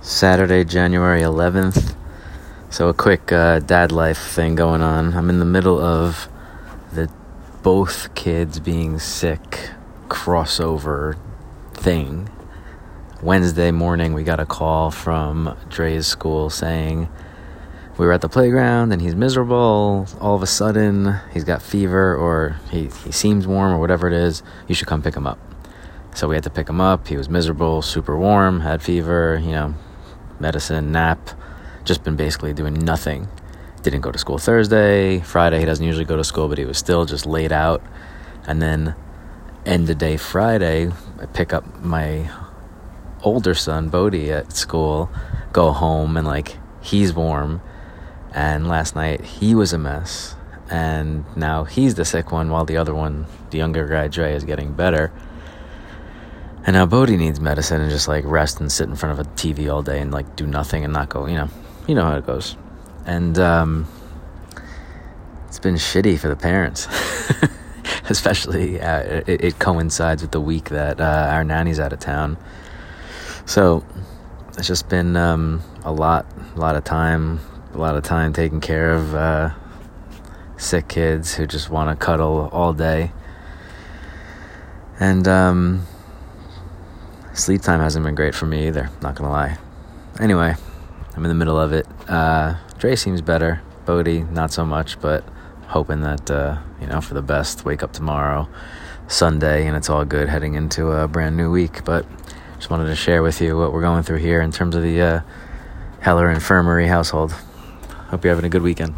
Saturday, January 11th. So, a quick uh, dad life thing going on. I'm in the middle of the both kids being sick crossover thing. Wednesday morning, we got a call from Dre's school saying we were at the playground and he's miserable. All of a sudden, he's got fever or he, he seems warm or whatever it is. You should come pick him up. So we had to pick him up. He was miserable, super warm, had fever, you know, medicine, nap, just been basically doing nothing. Didn't go to school Thursday. Friday, he doesn't usually go to school, but he was still just laid out. And then, end of day Friday, I pick up my older son, Bodie, at school, go home, and like, he's warm. And last night, he was a mess. And now he's the sick one, while the other one, the younger guy, Dre, is getting better. And now Bodhi needs medicine and just like rest and sit in front of a TV all day and like do nothing and not go, you know, you know how it goes. And um, it's been shitty for the parents, especially uh, it, it, coincides with the week that uh, our nanny's out of town. So it's just been um, a lot, a lot of time, a lot of time taking care of uh, sick kids who just want to cuddle all day. And um, Sleep time hasn't been great for me either, not gonna lie. Anyway, I'm in the middle of it. Uh, Dre seems better. Bodie, not so much, but hoping that, uh, you know, for the best. Wake up tomorrow, Sunday, and it's all good heading into a brand new week. But just wanted to share with you what we're going through here in terms of the uh, Heller Infirmary household. Hope you're having a good weekend.